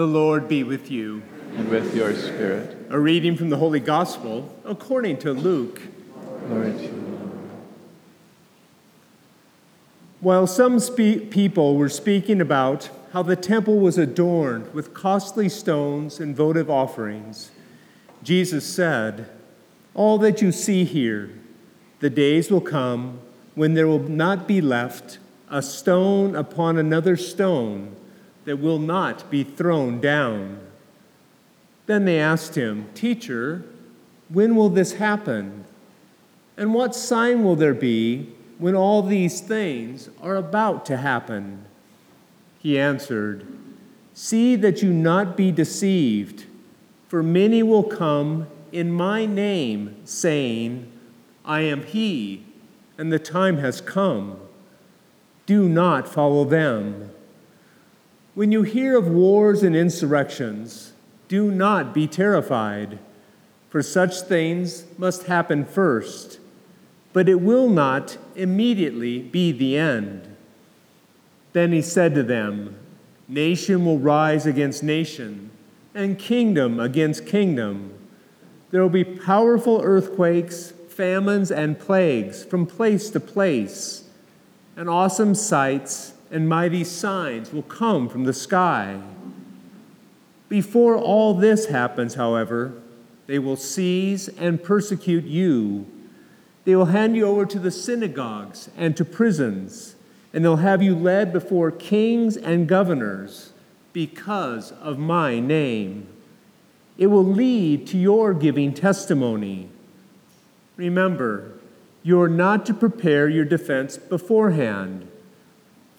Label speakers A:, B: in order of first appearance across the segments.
A: The Lord be with you.
B: And with your spirit.
A: A reading from the Holy Gospel according to Luke.
B: Glory to you.
A: While some spe- people were speaking about how the temple was adorned with costly stones and votive offerings, Jesus said, All that you see here, the days will come when there will not be left a stone upon another stone that will not be thrown down. Then they asked him, Teacher, when will this happen? And what sign will there be when all these things are about to happen? He answered, See that you not be deceived, for many will come in my name, saying, I am he, and the time has come. Do not follow them. When you hear of wars and insurrections, do not be terrified, for such things must happen first, but it will not immediately be the end. Then he said to them, Nation will rise against nation, and kingdom against kingdom. There will be powerful earthquakes, famines, and plagues from place to place, and awesome sights and mighty signs will come from the sky. Before all this happens, however, they will seize and persecute you. They will hand you over to the synagogues and to prisons, and they'll have you led before kings and governors because of my name. It will lead to your giving testimony. Remember, you're not to prepare your defense beforehand,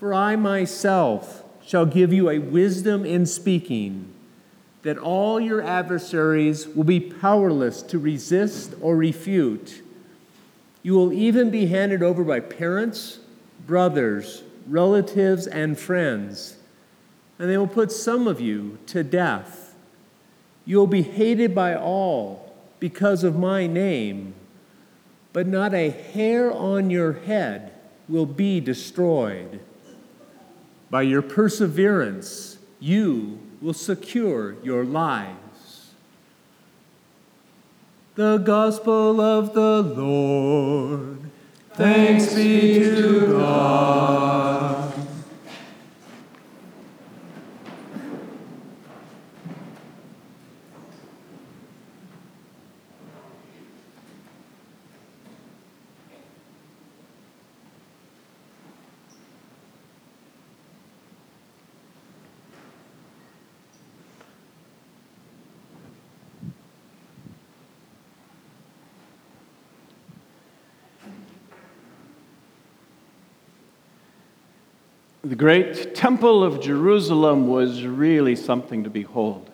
A: for I myself shall give you a wisdom in speaking that all your adversaries will be powerless to resist or refute. You will even be handed over by parents, brothers, relatives, and friends, and they will put some of you to death. You will be hated by all because of my name, but not a hair on your head will be destroyed. By your perseverance, you will secure your lives. The Gospel of the Lord.
B: Thanks be to God. The great temple of Jerusalem was really something to behold.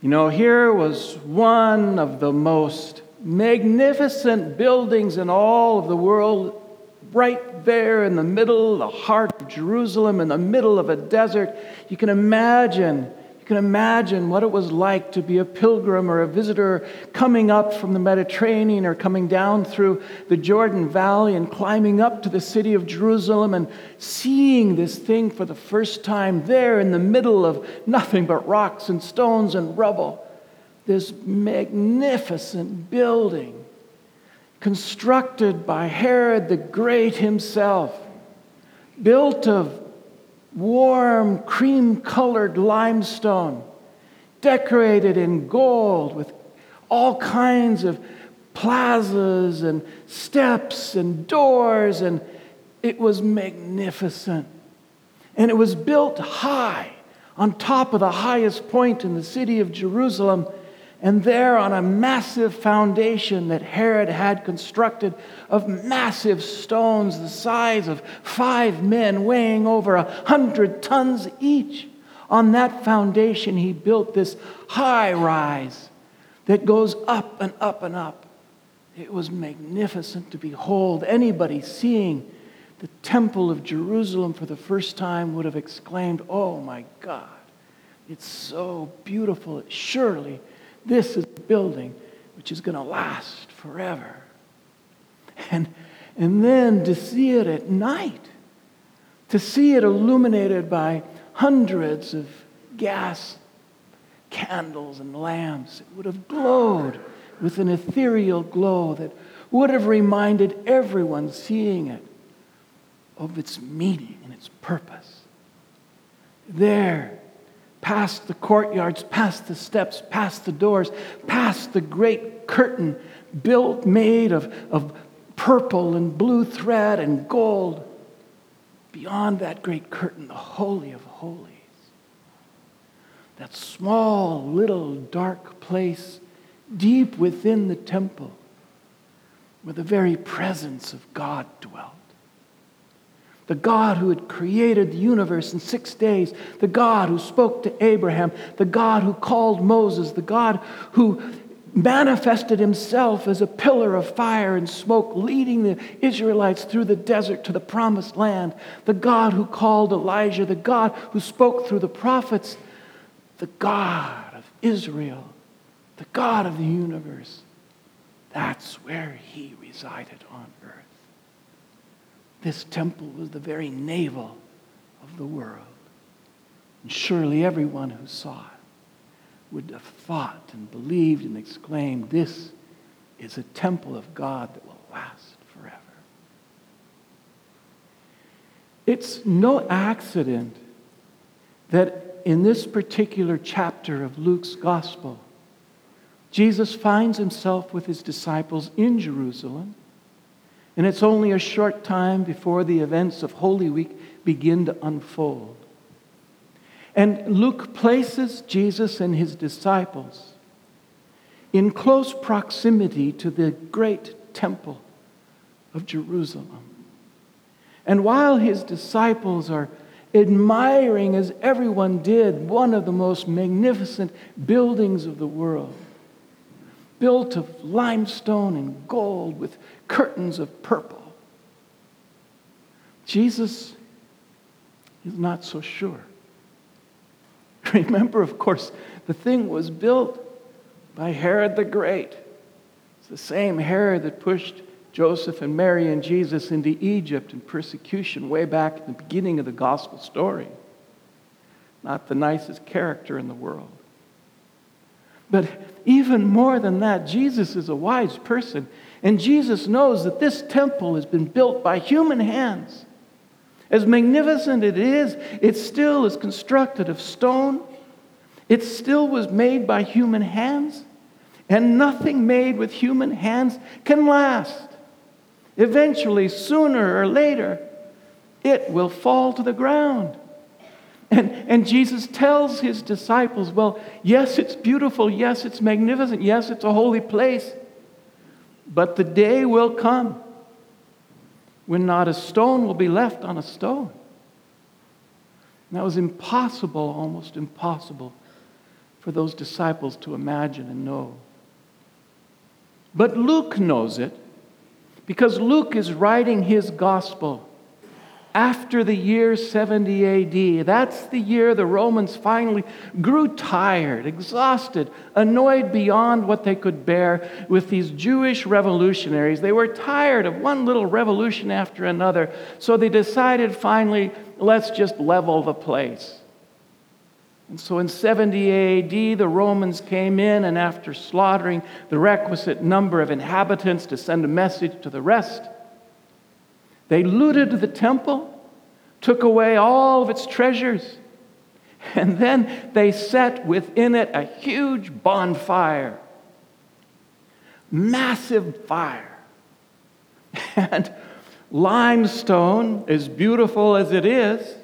B: You know, here was one of the most magnificent buildings in all of the world, right there in the middle, the heart of Jerusalem, in the middle of a desert. You can imagine can imagine what it was like to be a pilgrim or a visitor coming up from the Mediterranean or coming down through the Jordan Valley and climbing up to the city of Jerusalem and seeing this thing for the first time there in the middle of nothing but rocks and stones and rubble. This magnificent building constructed by Herod the Great himself, built of warm, cream colored limestone, decorated in gold with all kinds of plazas and steps and doors, and it was magnificent. And it was built high on top of the highest point in the city of Jerusalem and there, on a massive foundation that Herod had constructed of massive stones the size of five men, weighing over a hundred tons each, on that foundation, he built this high rise that goes up and up and up. It was magnificent to behold. Anybody seeing the temple of Jerusalem for the first time would have exclaimed, Oh my God, it's so beautiful. Surely this is a building which is going to last forever. And, and then to see it at night, to see it illuminated by hundreds of gas candles and lamps. It would have glowed with an ethereal glow that would have reminded everyone seeing it of its meaning and its purpose. There, past the courtyards, past the steps, past the doors, past the great curtain built, made of, of purple and blue thread and gold. Beyond that great curtain, the Holy of Holies. That small, little, dark place deep within the temple where the very presence of God dwelt. The God who had created the universe in six days, the God who spoke to Abraham, the God who called Moses, the God who manifested himself as a pillar of fire and smoke, leading the Israelites through the desert to the promised land, the God who called Elijah, the God who spoke through the prophets, the God of Israel, the God of the universe. That's where he resided on earth. This temple was the very navel of the world. And surely everyone who saw it would have thought and believed and exclaimed, This is a temple of God that will last forever. It's no accident that in this particular chapter of Luke's gospel, Jesus finds himself with his disciples in Jerusalem, and it's only a short time before the events of Holy Week begin to unfold. And Luke places Jesus and his disciples in close proximity to the great temple of Jerusalem. And while his disciples are admiring, as everyone did, one of the most magnificent buildings of the world, built of limestone and gold with curtains of purple, Jesus is not so sure. Remember, of course, the thing was built by Herod the Great. It's the same Herod that pushed Joseph and Mary and Jesus into Egypt and persecution way back at the beginning of the gospel story. Not the nicest character in the world. But even more than that, Jesus is a wise person. And Jesus knows that this temple has been built by human hands. As magnificent it is, it still is constructed of stone. It still was made by human hands. And nothing made with human hands can last. Eventually, sooner or later, it will fall to the ground. And, and Jesus tells his disciples, well, yes, it's beautiful. Yes, it's magnificent. Yes, it's a holy place. But the day will come when not a stone will be left on a stone. And that was impossible, almost impossible, for those disciples to imagine and know. But Luke knows it because Luke is writing his gospel after the year 70 AD. That's the year the Romans finally grew tired, exhausted, annoyed beyond what they could bear with these Jewish revolutionaries. They were tired of one little revolution after another, so they decided finally, let's just level the place. And so in 70 AD, the Romans came in, and after slaughtering the requisite number of inhabitants to send a message to the rest, they looted the temple, took away all of its treasures, and then they set within it a huge bonfire. Massive fire. And limestone, as beautiful as it is,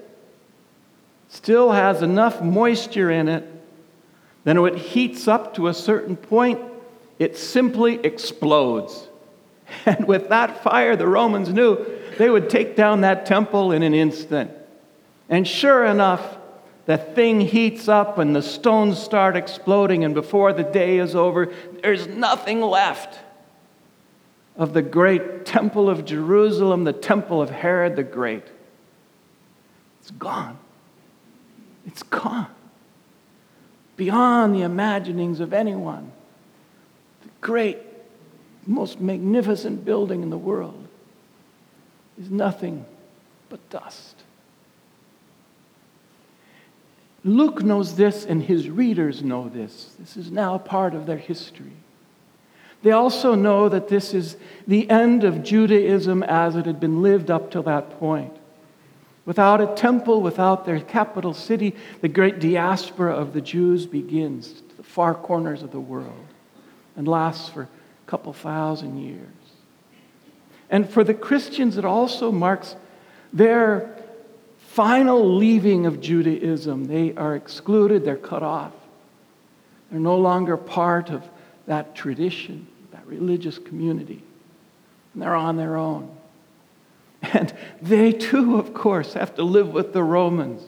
B: still has enough moisture in it that when it heats up to a certain point, it simply explodes. And with that fire, the Romans knew they would take down that temple in an instant. And sure enough, the thing heats up and the stones start exploding, and before the day is over, there's nothing left of the great temple of Jerusalem, the temple of Herod the Great. It's gone. It's gone. Beyond the imaginings of anyone. The great, most magnificent building in the world is nothing but dust. Luke knows this, and his readers know this. This is now part of their history. They also know that this is the end of Judaism as it had been lived up to that point. Without a temple, without their capital city, the great diaspora of the Jews begins to the far corners of the world and lasts for a couple thousand years. And for the Christians, it also marks their final leaving of Judaism. They are excluded, they're cut off. They're no longer part of that tradition, that religious community. And they're on their own. And they too, of course, have to live with the Romans.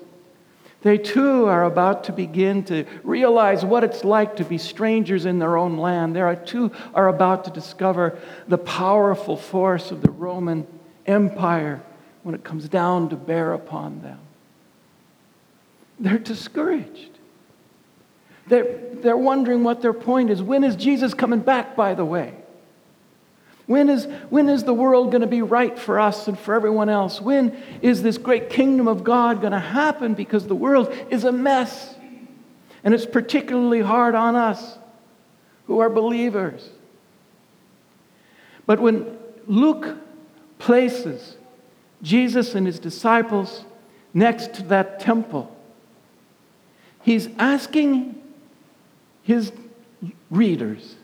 B: They too are about to begin to realize what it's like to be strangers in their own land. They are too are about to discover the powerful force of the Roman Empire when it comes down to bear upon them. They're discouraged. They're, they're wondering what their point is. When is Jesus coming back, by the way? When is, when is the world going to be right for us and for everyone else? When is this great kingdom of God going to happen? Because the world is a mess. And it's particularly hard on us who are believers. But when Luke places Jesus and his disciples next to that temple, he's asking his readers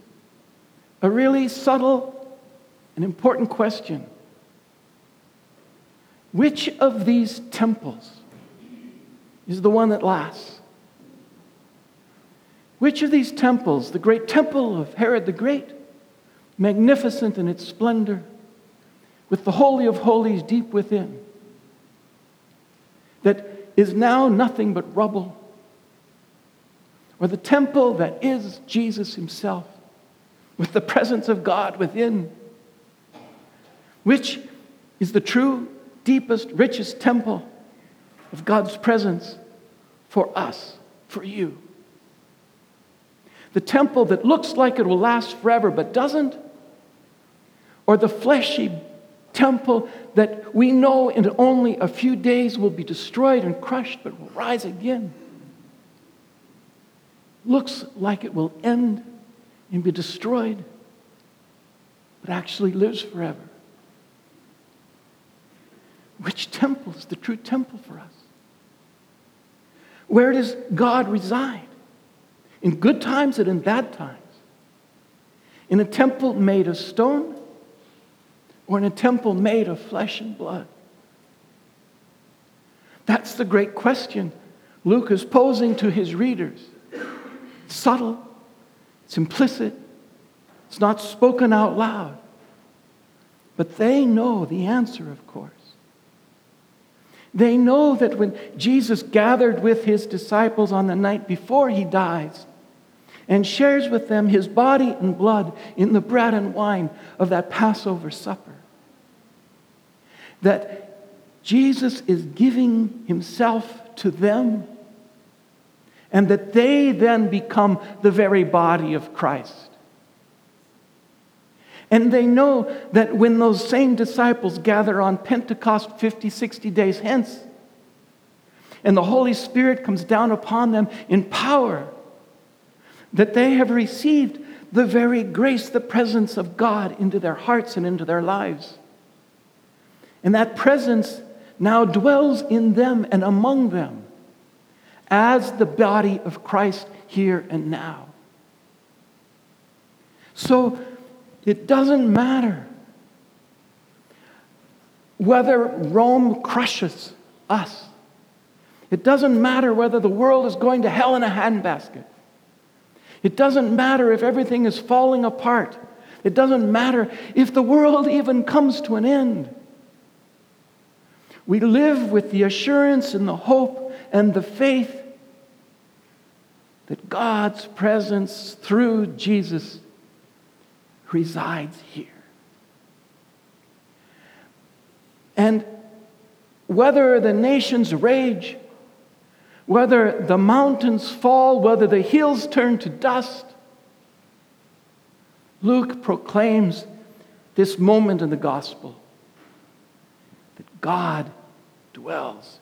B: a really subtle an important question. Which of these temples is the one that lasts? Which of these temples, the great temple of Herod the Great, magnificent in its splendor, with the Holy of Holies deep within, that is now nothing but rubble, or the temple that is Jesus Himself, with the presence of God within? Which is the true, deepest, richest temple of God's presence for us, for you? The temple that looks like it will last forever but doesn't? Or the fleshy temple that we know in only a few days will be destroyed and crushed but will rise again? Looks like it will end and be destroyed, but actually lives forever. Which temple is the true temple for us? Where does God reside? In good times and in bad times? In a temple made of stone or in a temple made of flesh and blood? That's the great question Luke is posing to his readers. It's subtle, it's implicit, it's not spoken out loud. But they know the answer, of course. They know that when Jesus gathered with his disciples on the night before he dies and shares with them his body and blood in the bread and wine of that Passover supper, that Jesus is giving himself to them and that they then become the very body of Christ. And they know that when those same disciples gather on Pentecost 50, 60 days hence, and the Holy Spirit comes down upon them in power, that they have received the very grace, the presence of God into their hearts and into their lives. And that presence now dwells in them and among them as the body of Christ here and now. So, it doesn't matter whether Rome crushes us. It doesn't matter whether the world is going to hell in a handbasket. It doesn't matter if everything is falling apart. It doesn't matter if the world even comes to an end. We live with the assurance and the hope and the faith that God's presence through Jesus resides here. And whether the nations rage, whether the mountains fall, whether the hills turn to dust, Luke proclaims this moment in the gospel that God dwells